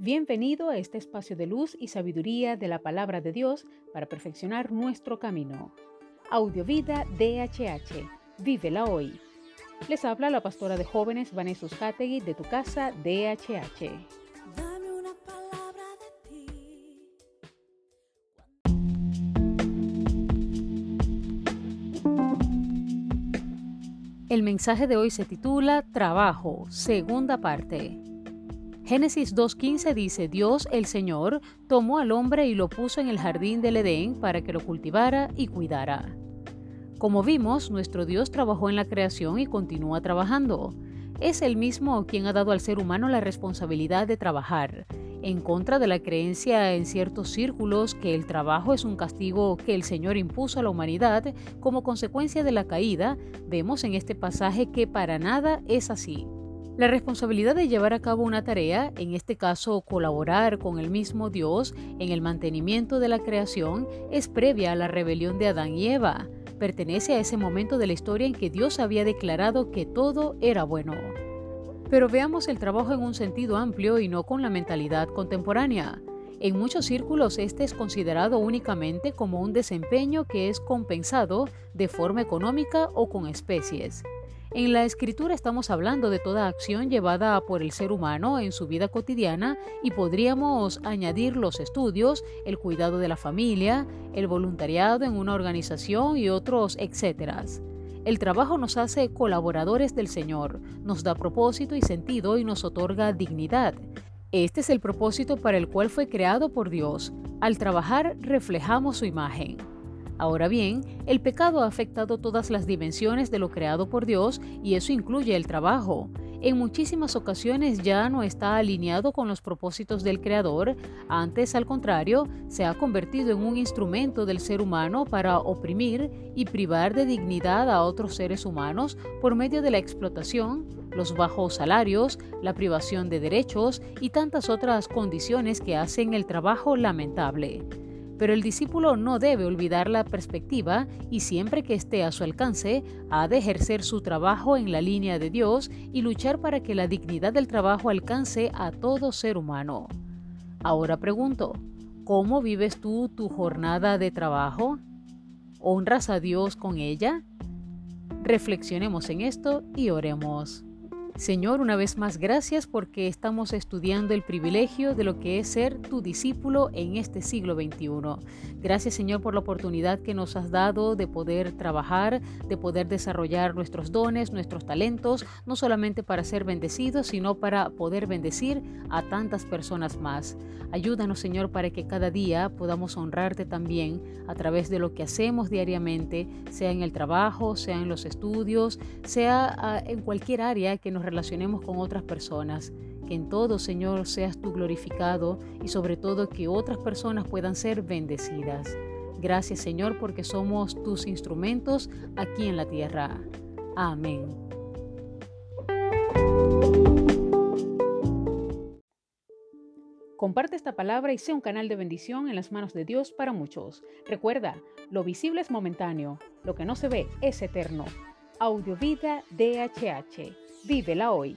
Bienvenido a este espacio de luz y sabiduría de la palabra de Dios para perfeccionar nuestro camino. Audiovida DHH. Vívela hoy. Les habla la pastora de jóvenes Vanessa Hategui de tu casa DHH. Dame una palabra de ti. El mensaje de hoy se titula Trabajo, segunda parte. Génesis 2.15 dice, Dios el Señor tomó al hombre y lo puso en el jardín del Edén para que lo cultivara y cuidara. Como vimos, nuestro Dios trabajó en la creación y continúa trabajando. Es el mismo quien ha dado al ser humano la responsabilidad de trabajar, en contra de la creencia en ciertos círculos que el trabajo es un castigo que el Señor impuso a la humanidad como consecuencia de la caída, vemos en este pasaje que para nada es así. La responsabilidad de llevar a cabo una tarea, en este caso colaborar con el mismo Dios en el mantenimiento de la creación, es previa a la rebelión de Adán y Eva. Pertenece a ese momento de la historia en que Dios había declarado que todo era bueno. Pero veamos el trabajo en un sentido amplio y no con la mentalidad contemporánea. En muchos círculos este es considerado únicamente como un desempeño que es compensado de forma económica o con especies. En la escritura estamos hablando de toda acción llevada por el ser humano en su vida cotidiana y podríamos añadir los estudios, el cuidado de la familia, el voluntariado en una organización y otros etcétera. El trabajo nos hace colaboradores del Señor, nos da propósito y sentido y nos otorga dignidad. Este es el propósito para el cual fue creado por Dios. Al trabajar reflejamos su imagen. Ahora bien, el pecado ha afectado todas las dimensiones de lo creado por Dios y eso incluye el trabajo. En muchísimas ocasiones ya no está alineado con los propósitos del Creador, antes al contrario, se ha convertido en un instrumento del ser humano para oprimir y privar de dignidad a otros seres humanos por medio de la explotación, los bajos salarios, la privación de derechos y tantas otras condiciones que hacen el trabajo lamentable. Pero el discípulo no debe olvidar la perspectiva y siempre que esté a su alcance, ha de ejercer su trabajo en la línea de Dios y luchar para que la dignidad del trabajo alcance a todo ser humano. Ahora pregunto, ¿cómo vives tú tu jornada de trabajo? ¿Honras a Dios con ella? Reflexionemos en esto y oremos. Señor, una vez más gracias porque estamos estudiando el privilegio de lo que es ser tu discípulo en este siglo XXI. Gracias Señor por la oportunidad que nos has dado de poder trabajar, de poder desarrollar nuestros dones, nuestros talentos, no solamente para ser bendecidos, sino para poder bendecir a tantas personas más. Ayúdanos Señor para que cada día podamos honrarte también a través de lo que hacemos diariamente, sea en el trabajo, sea en los estudios, sea ah, en cualquier área que nos relacionemos con otras personas. Que en todo, Señor, seas tú glorificado y sobre todo que otras personas puedan ser bendecidas. Gracias, Señor, porque somos tus instrumentos aquí en la tierra. Amén. Comparte esta palabra y sea un canal de bendición en las manos de Dios para muchos. Recuerda, lo visible es momentáneo, lo que no se ve es eterno. Audiovida DHH. Vívela hoy.